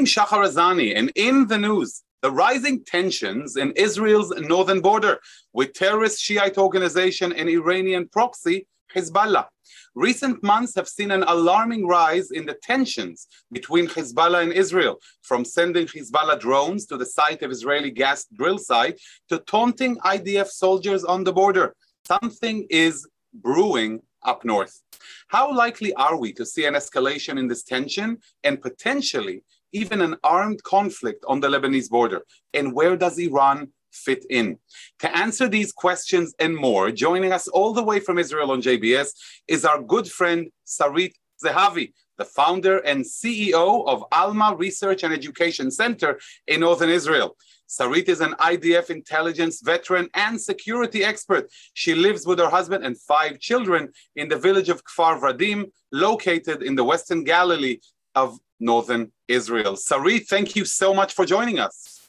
I'm Shahar Azani, and in the news, the rising tensions in Israel's northern border with terrorist Shiite organization and Iranian proxy Hezbollah. Recent months have seen an alarming rise in the tensions between Hezbollah and Israel, from sending Hezbollah drones to the site of Israeli gas drill site to taunting IDF soldiers on the border. Something is brewing up north. How likely are we to see an escalation in this tension and potentially even an armed conflict on the Lebanese border? And where does Iran fit in? To answer these questions and more, joining us all the way from Israel on JBS is our good friend Sarit Zehavi, the founder and CEO of Alma Research and Education Center in Northern Israel. Sarit is an IDF intelligence veteran and security expert. She lives with her husband and five children in the village of Kfar Vradim, located in the Western Galilee of Northern Israel. Sarit, thank you so much for joining us.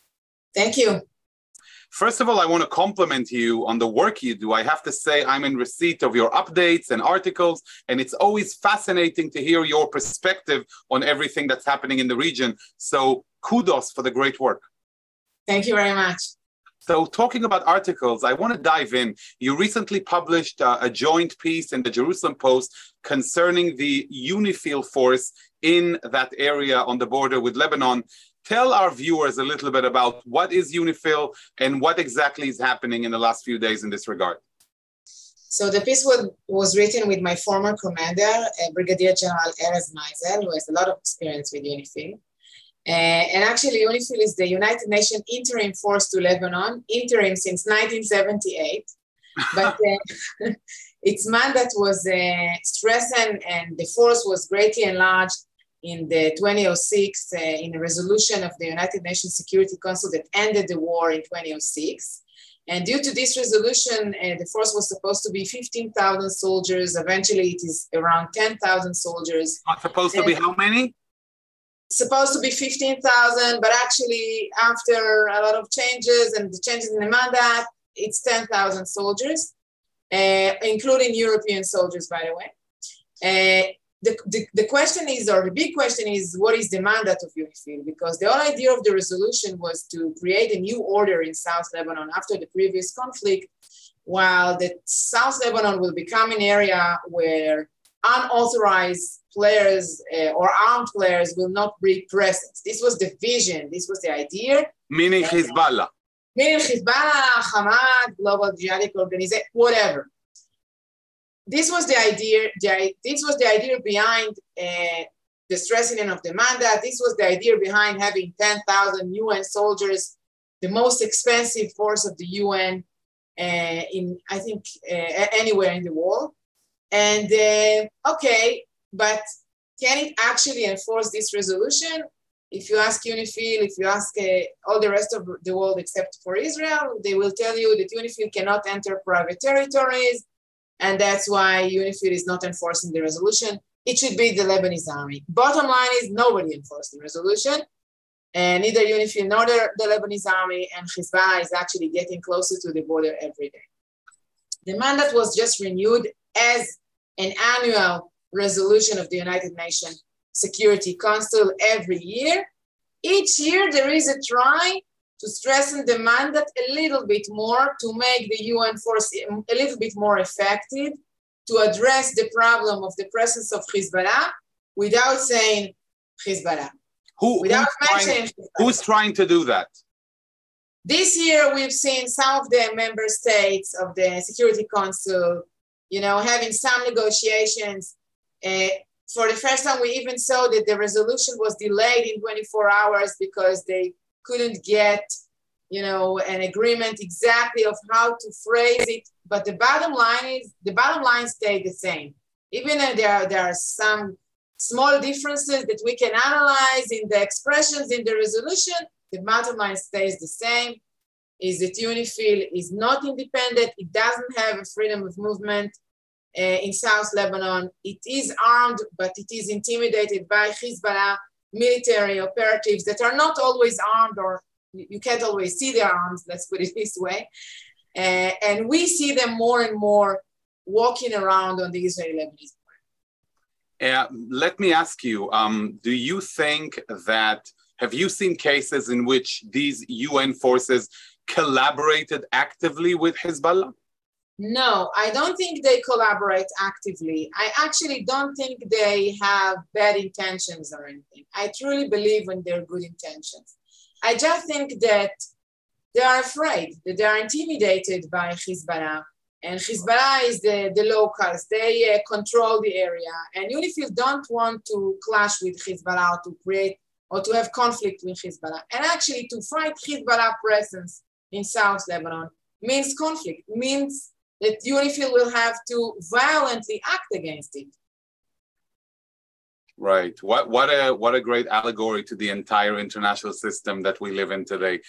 Thank you. First of all, I want to compliment you on the work you do. I have to say, I'm in receipt of your updates and articles, and it's always fascinating to hear your perspective on everything that's happening in the region. So, kudos for the great work. Thank you very much. So, talking about articles, I want to dive in. You recently published uh, a joint piece in the Jerusalem Post concerning the UNIFIL force in that area on the border with Lebanon. Tell our viewers a little bit about what is UNIFIL and what exactly is happening in the last few days in this regard. So the piece was, was written with my former commander, uh, Brigadier General Erez Meisel, who has a lot of experience with UNIFIL. Uh, and actually, UNIFIL is the United Nations interim force to Lebanon, interim since 1978. But uh, its mandate was uh, strengthened and the force was greatly enlarged in the 2006 uh, in a resolution of the United Nations Security Council that ended the war in 2006. And due to this resolution, uh, the force was supposed to be 15,000 soldiers. Eventually, it is around 10,000 soldiers. Not supposed to be how many? Supposed to be 15,000, but actually after a lot of changes and the changes in the mandate, it's 10,000 soldiers, uh, including European soldiers, by the way. Uh, the, the, the, question is, or the big question is, what is the mandate of UNIFIL? Because the whole idea of the resolution was to create a new order in South Lebanon after the previous conflict, while the South Lebanon will become an area where unauthorized players uh, or armed players will not bring presence. This was the vision, this was the idea. Meaning Hezbollah. Meaning Hezbollah, Hamas, Global Jihadist Organization, whatever. This was the idea. The, this was the idea behind uh, the strengthening of the mandate. This was the idea behind having 10,000 UN soldiers, the most expensive force of the UN uh, in, I think, uh, anywhere in the world. And uh, okay, but can it actually enforce this resolution? If you ask UNIFIL, if you ask uh, all the rest of the world except for Israel, they will tell you that UNIFIL cannot enter private territories, and that's why UNIFIL is not enforcing the resolution. It should be the Lebanese army. Bottom line is nobody enforced the resolution, and neither UNIFIL nor the, the Lebanese army and Hezbollah is actually getting closer to the border every day. The mandate was just renewed as an annual resolution of the United Nations Security Council every year. Each year, there is a try to strengthen the mandate a little bit more to make the UN force a little bit more effective, to address the problem of the presence of Hezbollah without saying Hezbollah. Who, without who's, trying, Hezbollah. who's trying to do that? This year, we've seen some of the member states of the Security Council you know, having some negotiations. Uh, for the first time, we even saw that the resolution was delayed in 24 hours because they couldn't get, you know, an agreement exactly of how to phrase it. But the bottom line is the bottom line stayed the same. Even though there are, there are some small differences that we can analyze in the expressions in the resolution, the bottom line stays the same is that UNIFIL is not independent. It doesn't have a freedom of movement uh, in South Lebanon. It is armed, but it is intimidated by Hezbollah military operatives that are not always armed or you can't always see their arms, let's put it this way. Uh, and we see them more and more walking around on the Israeli Lebanese border. Uh, let me ask you um, do you think that Have you seen cases in which these UN forces collaborated actively with Hezbollah? No, I don't think they collaborate actively. I actually don't think they have bad intentions or anything. I truly believe in their good intentions. I just think that they are afraid, that they are intimidated by Hezbollah. And Hezbollah is the, the locals, they uh, control the area. And UNIFIL don't want to clash with Hezbollah to create or to have conflict with Hezbollah. And actually, to fight Hezbollah presence in South Lebanon means conflict, means that UNIFIL will have to violently act against it. Right. What what a what a great allegory to the entire international system that we live in today.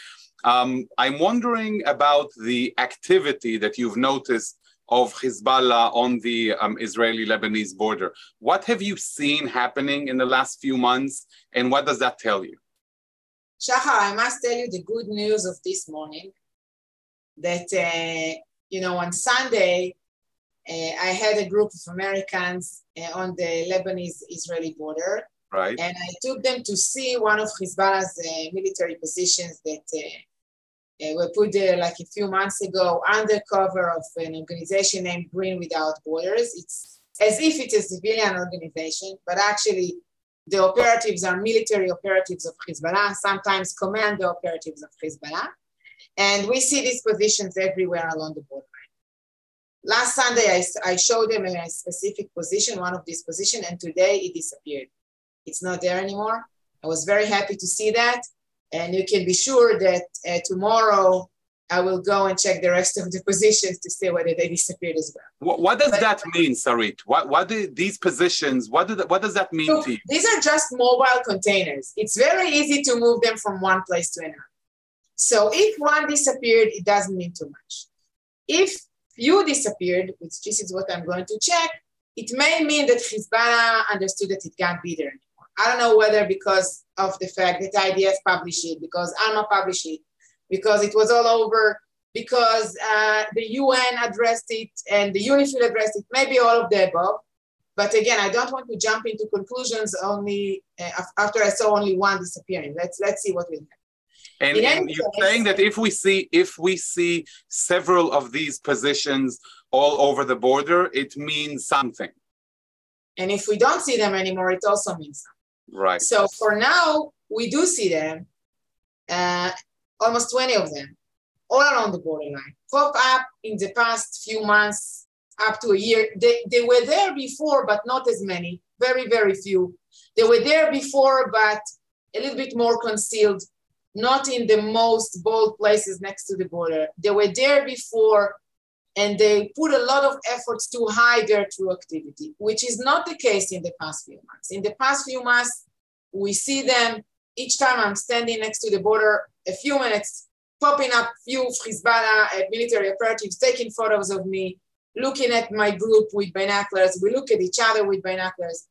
Um, I'm wondering about the activity that you've noticed of Hezbollah on the um, Israeli-Lebanese border. What have you seen happening in the last few months, and what does that tell you? Shahar, I must tell you the good news of this morning that uh, you know, on Sunday, uh, I had a group of Americans uh, on the Lebanese-Israeli border. Right. And I took them to see one of Hezbollah's uh, military positions that uh, uh, were put there like a few months ago under cover of an organization named Green Without Borders. It's as if it's a civilian organization, but actually the operatives are military operatives of Hezbollah, sometimes commando operatives of Hezbollah. And we see these positions everywhere along the borderline. Last Sunday, I, I showed them a specific position, one of these positions, and today it disappeared. It's not there anymore. I was very happy to see that. And you can be sure that uh, tomorrow I will go and check the rest of the positions to see whether they disappeared as well. What, what does but, that mean, Sarit? What, what do these positions, what, do the, what does that mean so to you? These are just mobile containers. It's very easy to move them from one place to another. So if one disappeared, it doesn't mean too much. If few disappeared, which this is what I'm going to check, it may mean that Hezbollah understood that it can't be there anymore. I don't know whether because of the fact that IDF published it, because Alma published it, because it was all over, because uh, the UN addressed it and the UNIFIL addressed it, maybe all of the above. But again, I don't want to jump into conclusions only uh, after I saw only one disappearing. Let's let's see what will happen. And, and you're saying that if we see if we see several of these positions all over the border, it means something. And if we don't see them anymore, it also means something. Right. So for now, we do see them, uh, almost 20 of them, all along the borderline. Pop up in the past few months, up to a year. They, they were there before, but not as many, very, very few. They were there before, but a little bit more concealed not in the most bold places next to the border. They were there before and they put a lot of efforts to hide their true activity, which is not the case in the past few months. In the past few months, we see them each time I'm standing next to the border, a few minutes popping up few Hezbollah uh, military operatives, taking photos of me, looking at my group with binoculars. We look at each other with binoculars.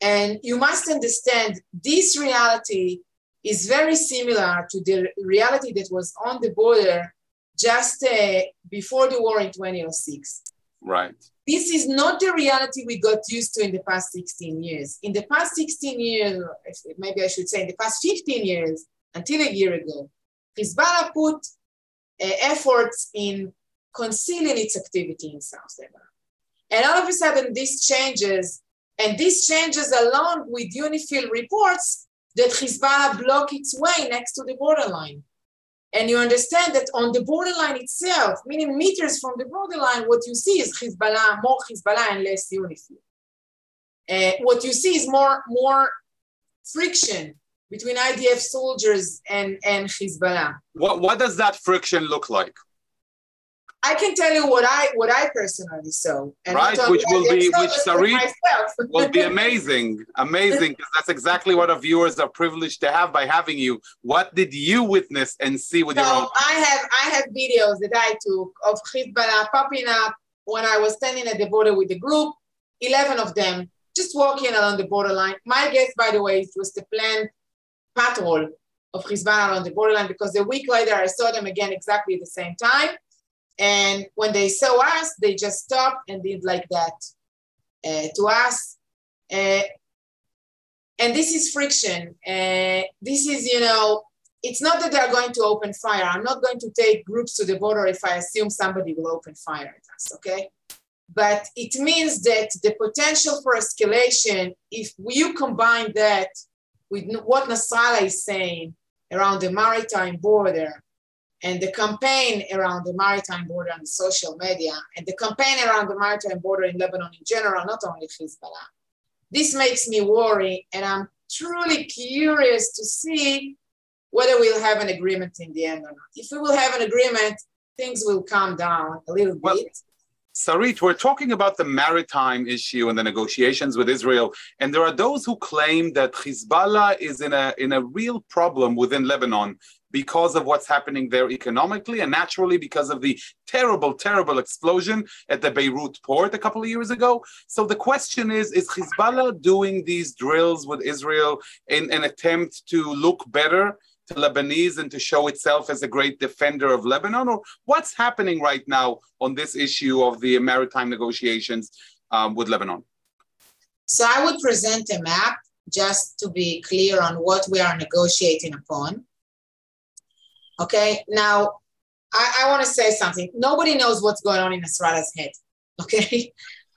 And you must understand this reality is very similar to the reality that was on the border just uh, before the war in 2006. Right. This is not the reality we got used to in the past 16 years. In the past 16 years, maybe I should say in the past 15 years, until a year ago, Hezbollah put uh, efforts in concealing its activity in South Lebanon. And all of a sudden, this changes, and this changes along with UNIFIL reports that Hezbollah block its way next to the borderline. And you understand that on the borderline itself, meaning meters from the borderline, what you see is Hezbollah, more Hezbollah and less UNIFIL. Uh, what you see is more, more friction between IDF soldiers and, and Hezbollah. What, what does that friction look like? I can tell you what I what I personally saw. And right, which will be which Sarit will be amazing, amazing because that's exactly what our viewers are privileged to have by having you. What did you witness and see with so your own? I have I have videos that I took of Hezbollah popping up when I was standing at the border with the group. Eleven of them just walking along the borderline. My guess, by the way, it was the planned patrol of Hezbollah on the borderline because a week later I saw them again exactly at the same time and when they saw us, they just stopped and did like that uh, to us. Uh, and this is friction. Uh, this is, you know, it's not that they're going to open fire. I'm not going to take groups to the border if I assume somebody will open fire at us, okay? But it means that the potential for escalation, if you combine that with what Nasrallah is saying around the maritime border and the campaign around the maritime border on social media and the campaign around the maritime border in Lebanon in general, not only Hezbollah, this makes me worry. And I'm truly curious to see whether we'll have an agreement in the end or not. If we will have an agreement, things will calm down a little well, bit. Sarit, we're talking about the maritime issue and the negotiations with Israel, and there are those who claim that Hezbollah is in a in a real problem within Lebanon because of what's happening there economically and naturally because of the terrible, terrible explosion at the Beirut port a couple of years ago. So the question is Is Hezbollah doing these drills with Israel in an attempt to look better to Lebanese and to show itself as a great defender of Lebanon? Or what's happening right now on this issue of the maritime negotiations um, with Lebanon? So I would present a map just to be clear on what we are negotiating upon. Okay, now I, I want to say something. Nobody knows what's going on in Nasrallah's head. Okay,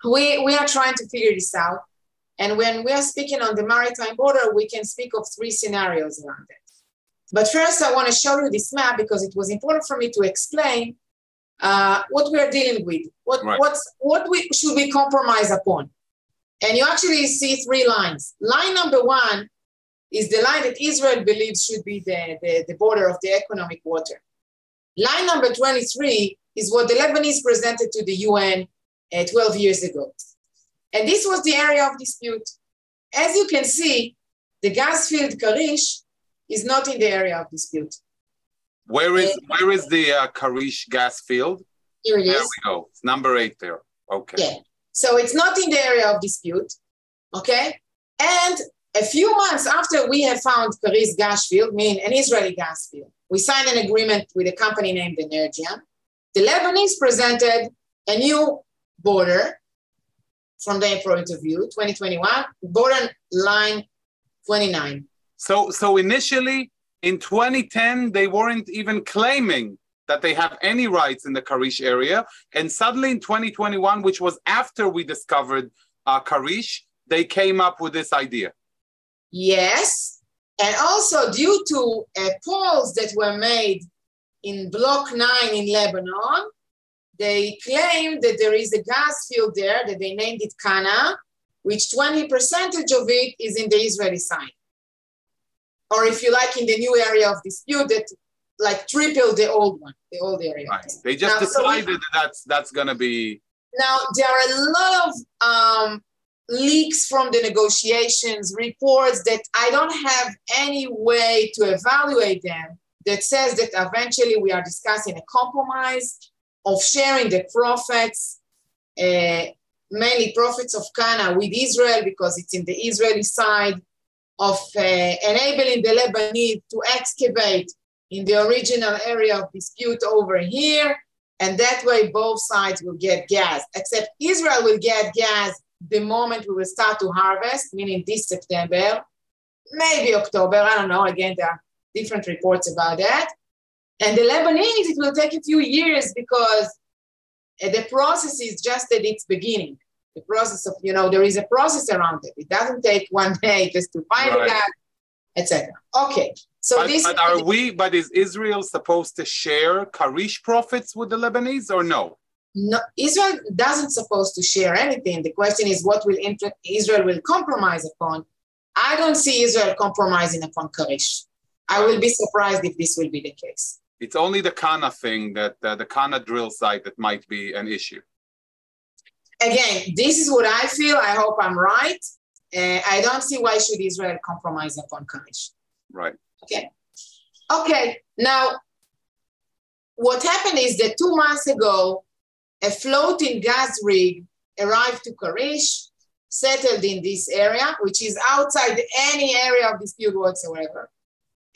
we, we are trying to figure this out. And when we are speaking on the maritime border, we can speak of three scenarios around it. But first, I want to show you this map because it was important for me to explain uh, what we are dealing with. What, right. what's, what we, should we compromise upon? And you actually see three lines. Line number one is the line that Israel believes should be the, the, the border of the economic water. Line number 23 is what the Lebanese presented to the UN uh, 12 years ago. And this was the area of dispute. As you can see, the gas field Karish is not in the area of dispute. Where is where is the uh, Karish gas field? Here it there is. we go. It's number eight there. Okay. Yeah. So it's not in the area of dispute. Okay. And a few months after we have found Karish gas field, meaning an Israeli gas field, we signed an agreement with a company named Energean. The Lebanese presented a new border from their point of view, 2021, border line 29. So, so initially in 2010, they weren't even claiming that they have any rights in the Karish area. And suddenly in 2021, which was after we discovered uh, Karish, they came up with this idea. Yes. And also due to uh, polls that were made in Block 9 in Lebanon, they claimed that there is a gas field there that they named it Kana, which 20 percentage of it is in the Israeli side or if you like, in the new area of dispute that like triple the old one, the old area. Right. They just now, decided so that that's that's gonna be. Now there are a lot of um, leaks from the negotiations, reports that I don't have any way to evaluate them. That says that eventually we are discussing a compromise of sharing the profits, uh, mainly profits of Kana with Israel because it's in the Israeli side of uh, enabling the Lebanese to excavate in the original area of dispute over here. And that way, both sides will get gas, except Israel will get gas the moment we will start to harvest, meaning this September, maybe October. I don't know. Again, there are different reports about that. And the Lebanese, it will take a few years because uh, the process is just at its beginning the process of, you know, there is a process around it. It doesn't take one day just to find right. that, etc. Okay. So but, this but are we but is Israel supposed to share Karish profits with the Lebanese or no? No, Israel doesn't supposed to share anything. The question is what will inter- Israel will compromise upon. I don't see Israel compromising upon Karish. I will be surprised if this will be the case. It's only the Kana thing that uh, the Kana drill site that might be an issue again, this is what I feel. I hope I'm right. Uh, I don't see why should Israel compromise upon Karish. Right. Okay. Okay. Now, what happened is that two months ago, a floating gas rig arrived to Karish, settled in this area, which is outside any area of dispute whatsoever,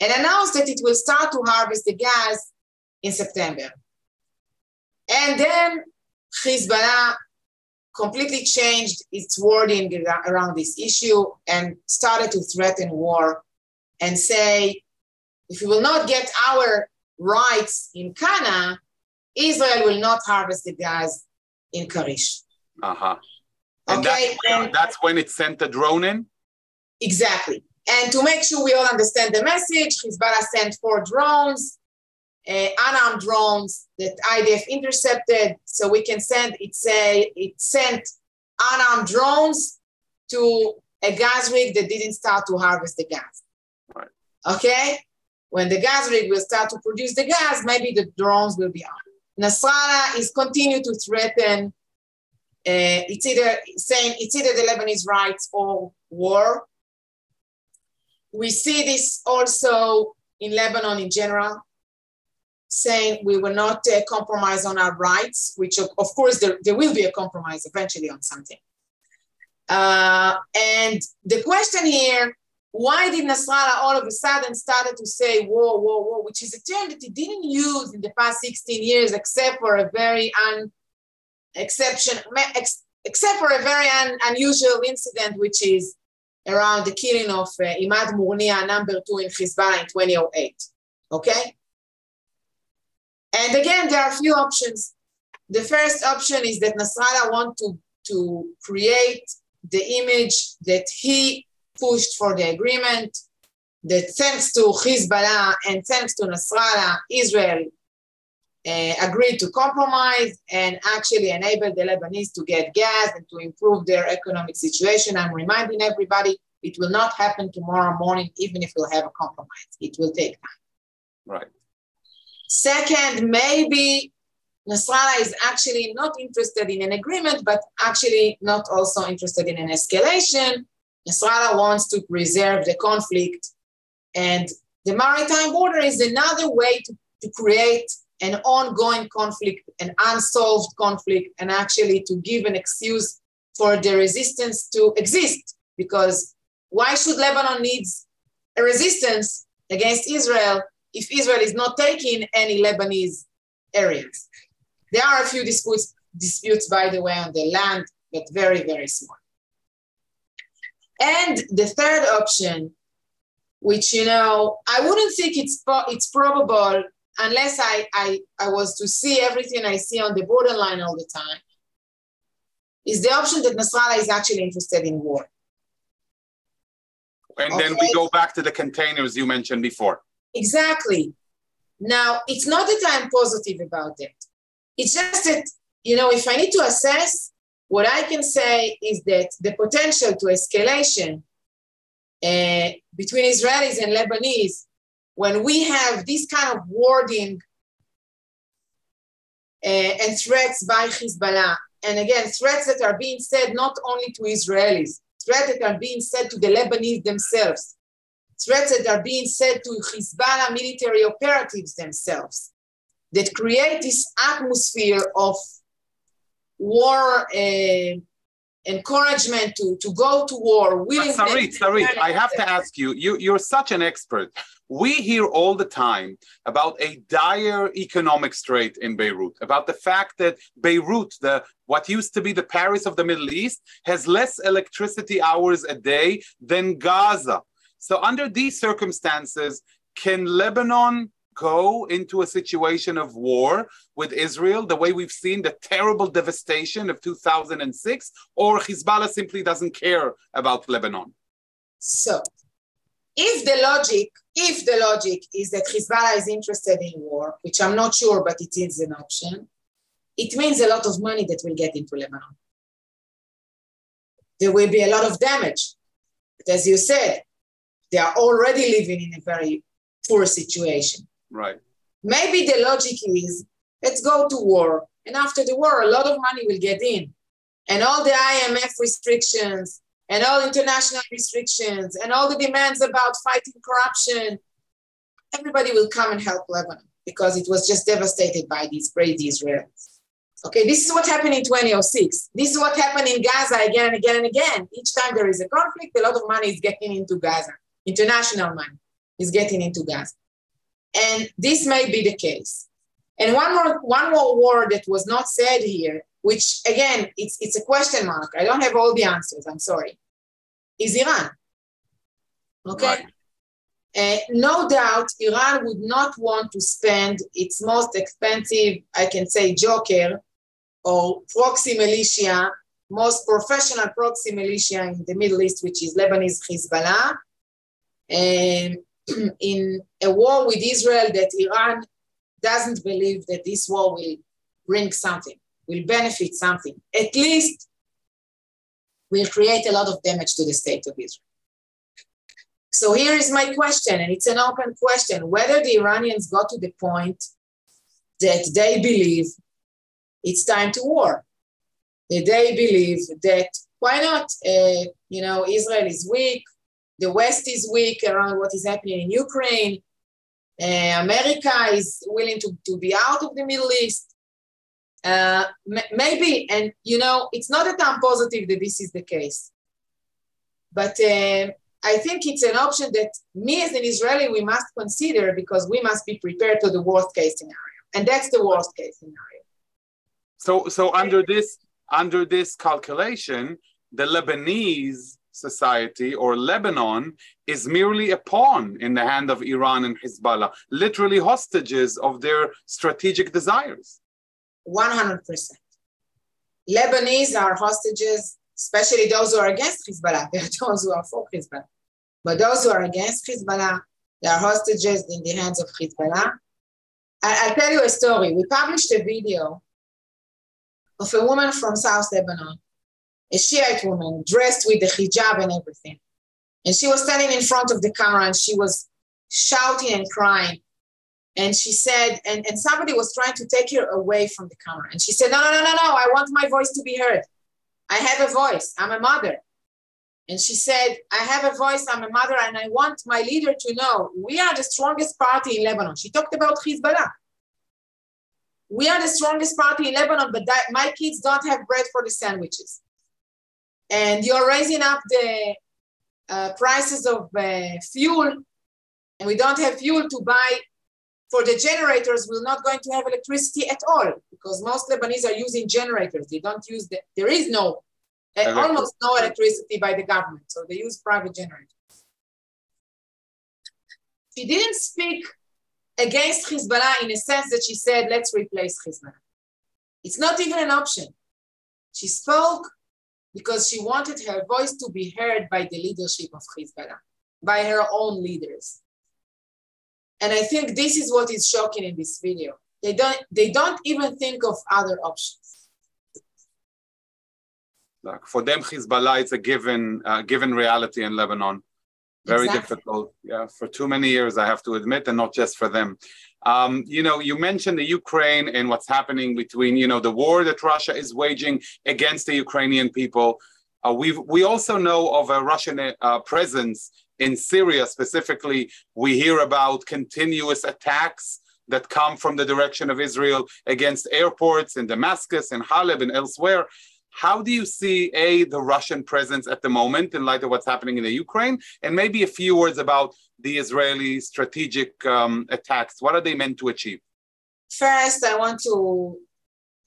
and announced that it will start to harvest the gas in September. And then Hezbollah completely changed its wording around this issue and started to threaten war and say, if we will not get our rights in Kana, Israel will not harvest the gas in Karish. Uh-huh. And okay, that's, and that's when it sent the drone in? Exactly. And to make sure we all understand the message, Hezbollah sent four drones, uh, unarmed drones that IDF intercepted. So we can send, it say, it sent unarmed drones to a gas rig that didn't start to harvest the gas. Right. Okay? When the gas rig will start to produce the gas, maybe the drones will be on. Nasrallah is continuing to threaten. Uh, it's either saying it's either the Lebanese rights or war. We see this also in Lebanon in general, saying we will not uh, compromise on our rights, which of, of course there, there, will be a compromise eventually on something. Uh, and the question here why did Nasrallah all of a sudden started to say whoa, whoa, whoa, which is a term that he didn't use in the past 16 years, except for a very un exception, ex, except for a very un, unusual incident, which is around the killing of uh, Imad Mughniyeh, number two in Hezbollah in 2008. Okay? And again, there are a few options. The first option is that Nasrallah want to, to create the image that he pushed for the agreement that thanks to Hezbollah and thanks to Nasrallah, Israel uh, agreed to compromise and actually enable the Lebanese to get gas and to improve their economic situation. I'm reminding everybody it will not happen tomorrow morning, even if we'll have a compromise. It will take time. Right. Second, maybe Nasrallah is actually not interested in an agreement, but actually not also interested in an escalation. Nasrallah wants to preserve the conflict. And the maritime border is another way to, to create an ongoing conflict, an unsolved conflict, and actually to give an excuse for the resistance to exist. Because why should Lebanon needs a resistance against Israel if Israel is not taking any Lebanese areas? There are a few disputes, disputes, by the way, on the land, but very, very small. And the third option, which you know, I wouldn't think it's it's probable unless I, I I was to see everything I see on the borderline all the time, is the option that Nasrallah is actually interested in war. And okay. then we go back to the containers you mentioned before. Exactly. Now, it's not that I'm positive about that. It's just that, you know, if I need to assess what I can say is that the potential to escalation uh, between Israelis and Lebanese, when we have this kind of wording uh, and threats by Hezbollah, and again, threats that are being said not only to Israelis, threats that are being said to the Lebanese themselves, threats that are being said to Hezbollah military operatives themselves, that create this atmosphere of war uh, encouragement to, to go to war. Willingness Sarit, Sarit, I have to ask you, you, you're such an expert. We hear all the time about a dire economic strait in Beirut, about the fact that Beirut, the what used to be the Paris of the Middle East, has less electricity hours a day than Gaza. So under these circumstances, can Lebanon go into a situation of war with Israel, the way we've seen the terrible devastation of 2006, or Hezbollah simply doesn't care about Lebanon? So, if the logic, if the logic is that Hezbollah is interested in war, which I'm not sure, but it is an option, it means a lot of money that will get into Lebanon. There will be a lot of damage. But as you said, they are already living in a very poor situation. Right. Maybe the logic is let's go to war. And after the war, a lot of money will get in. And all the IMF restrictions and all international restrictions and all the demands about fighting corruption, everybody will come and help Lebanon because it was just devastated by these crazy Israelis. Okay, this is what happened in 2006. This is what happened in Gaza again and again and again. Each time there is a conflict, a lot of money is getting into Gaza. International money is getting into Gaza. And this may be the case. And one more, one more word that was not said here, which again, it's, it's a question mark. I don't have all the answers, I'm sorry, is Iran. Okay? Right. Uh, no doubt, Iran would not want to spend its most expensive, I can say, joker or proxy militia, most professional proxy militia in the Middle East, which is Lebanese Hezbollah, and in a war with Israel that Iran doesn't believe that this war will bring something, will benefit something. At least will create a lot of damage to the state of Israel. So here is my question, and it's an open question whether the Iranians got to the point that they believe it's time to war. That they believe that why not? Uh, you know, Israel is weak, the West is weak around what is happening in Ukraine. Uh, America is willing to, to be out of the Middle East. Uh, m- maybe, and you know, it's not that I'm positive that this is the case, but uh, I think it's an option that me as an Israeli we must consider because we must be prepared to the worst case scenario, and that's the worst case scenario. So, so under this under this calculation, the Lebanese society or Lebanon is merely a pawn in the hand of Iran and Hezbollah, literally hostages of their strategic desires. 100%. Lebanese are hostages, especially those who are against Hezbollah. There are those who are for Hezbollah. But those who are against Hezbollah, they are hostages in the hands of Hezbollah. I, will tell you a story. We published a video of a woman from South Lebanon a Shiite woman dressed with the hijab and everything. And she was standing in front of the camera and she was shouting and crying. And she said, and, and somebody was trying to take her away from the camera. And she said, No, no, no, no, no, I want my voice to be heard. I have a voice. I'm a mother. And she said, I have a voice, I'm a mother, and I want my leader to know we are the strongest party in Lebanon. She talked about Hezbollah. We are the strongest party in Lebanon, but that, my kids don't have bread for the sandwiches and you're raising up the uh, prices of uh, fuel, and we don't have fuel to buy for the generators, we're not going to have electricity at all because most Lebanese are using generators. They don't use the, there is no, uh, almost no electricity by the government. So they use private generators. She didn't speak against Hezbollah in a sense that she said, let's replace Hezbollah. It's not even an option. She spoke because she wanted her voice to be heard by the leadership of Hezbollah, by her own leaders. And I think this is what is shocking in this video. They don't, they don't even think of other options. Like for them, Hezbollah is a given, uh, given reality in Lebanon. Very exactly. difficult. Yeah, for too many years, I have to admit, and not just for them. Um, you know, you mentioned the Ukraine and what's happening between, you know, the war that Russia is waging against the Ukrainian people. Uh, we we also know of a Russian uh, presence in Syria specifically. We hear about continuous attacks that come from the direction of Israel against airports in Damascus and Haleb and elsewhere. How do you see a the Russian presence at the moment in light of what's happening in the Ukraine, and maybe a few words about the Israeli strategic um, attacks? What are they meant to achieve? First, I want to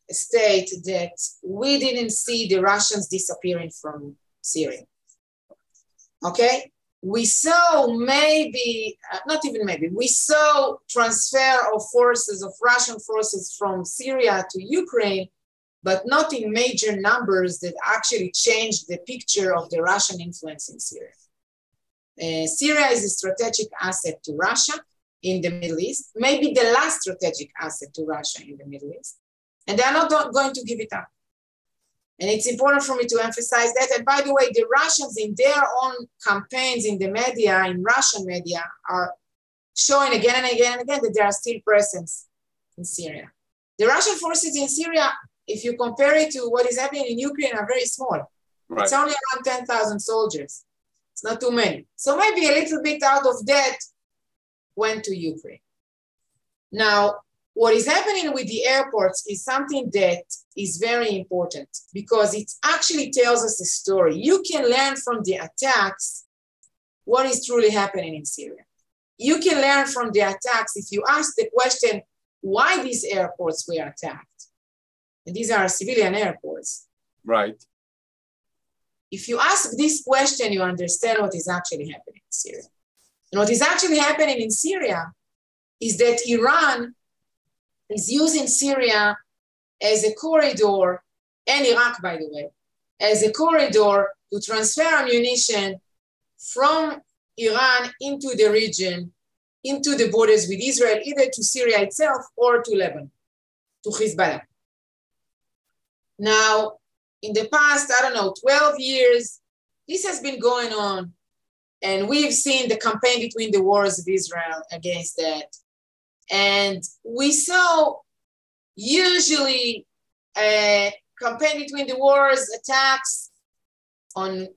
state that we didn't see the Russians disappearing from Syria. Okay, we saw maybe uh, not even maybe we saw transfer of forces of Russian forces from Syria to Ukraine but not in major numbers that actually changed the picture of the Russian influence in Syria. Uh, Syria is a strategic asset to Russia in the Middle East, maybe the last strategic asset to Russia in the Middle East. And they're not going to give it up. And it's important for me to emphasize that. And by the way, the Russians in their own campaigns in the media, in Russian media, are showing again and again and again that there are still presence in Syria. The Russian forces in Syria if you compare it to what is happening in Ukraine, are very small. Right. It's only around 10,000 soldiers. It's not too many. So maybe a little bit out of that went to Ukraine. Now, what is happening with the airports is something that is very important because it actually tells us a story. You can learn from the attacks what is truly happening in Syria. You can learn from the attacks if you ask the question, why these airports were attacked. And these are civilian airports. Right. If you ask this question, you understand what is actually happening in Syria. And what is actually happening in Syria is that Iran is using Syria as a corridor, and Iraq, by the way, as a corridor to transfer ammunition from Iran into the region, into the borders with Israel, either to Syria itself or to Lebanon, to Hezbollah. Now, in the past, I don't know, 12 years, this has been going on. And we've seen the campaign between the wars of Israel against that. And we saw usually a campaign between the wars, attacks on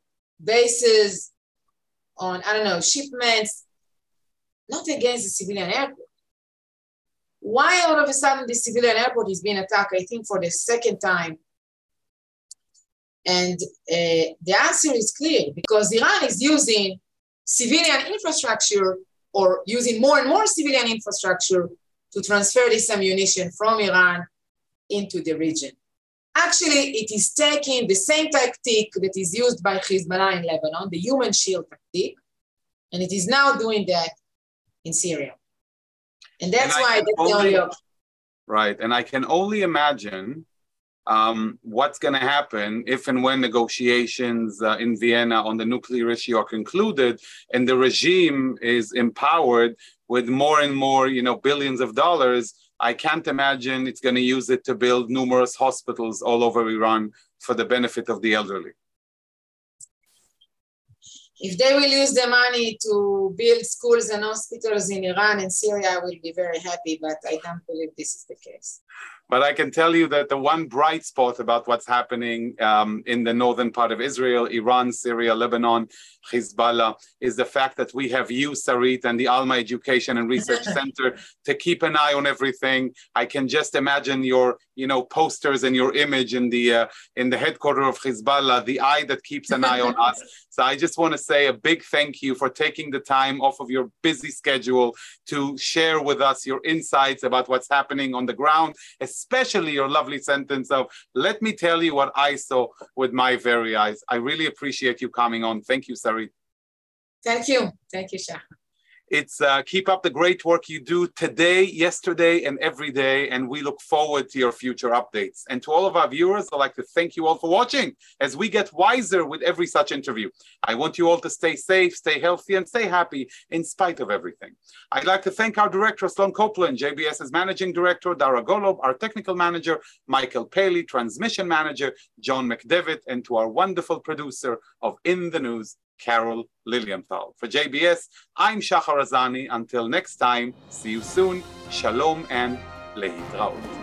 bases, on, I don't know, shipments, not against the civilian airport. Why all of a sudden the civilian airport is being attacked, I think, for the second time? And uh, the answer is clear because Iran is using civilian infrastructure or using more and more civilian infrastructure to transfer this ammunition from Iran into the region. Actually, it is taking the same tactic that is used by Hezbollah in Lebanon, the human shield tactic, and it is now doing that in Syria. And that's and why that's only, the only option. Right. And I can only imagine um, what's going to happen if and when negotiations uh, in Vienna on the nuclear issue are concluded and the regime is empowered with more and more, you know, billions of dollars. I can't imagine it's going to use it to build numerous hospitals all over Iran for the benefit of the elderly. If they will use the money to build schools and hospitals in Iran and Syria, I will be very happy, but I don't believe this is the case. But I can tell you that the one bright spot about what's happening um, in the northern part of Israel, Iran, Syria, Lebanon, Hezbollah, is the fact that we have you, Sarit, and the Alma Education and Research Center to keep an eye on everything. I can just imagine your, you know, posters and your image in the uh, in the headquarters of Hezbollah, the eye that keeps an eye on us. So I just want to say a big thank you for taking the time off of your busy schedule to share with us your insights about what's happening on the ground, especially your lovely sentence of, let me tell you what I saw with my very eyes. I really appreciate you coming on. Thank you, Sari. Thank you. Thank you, Shah. It's uh, keep up the great work you do today, yesterday, and every day. And we look forward to your future updates. And to all of our viewers, I'd like to thank you all for watching as we get wiser with every such interview. I want you all to stay safe, stay healthy, and stay happy in spite of everything. I'd like to thank our director, Sloan Copeland, JBS's managing director, Dara Golob, our technical manager, Michael Paley, transmission manager, John McDevitt, and to our wonderful producer of In the News, Carol Lilienthal. For JBS, I'm Shahar Azani. Until next time, see you soon. Shalom and lehitraot.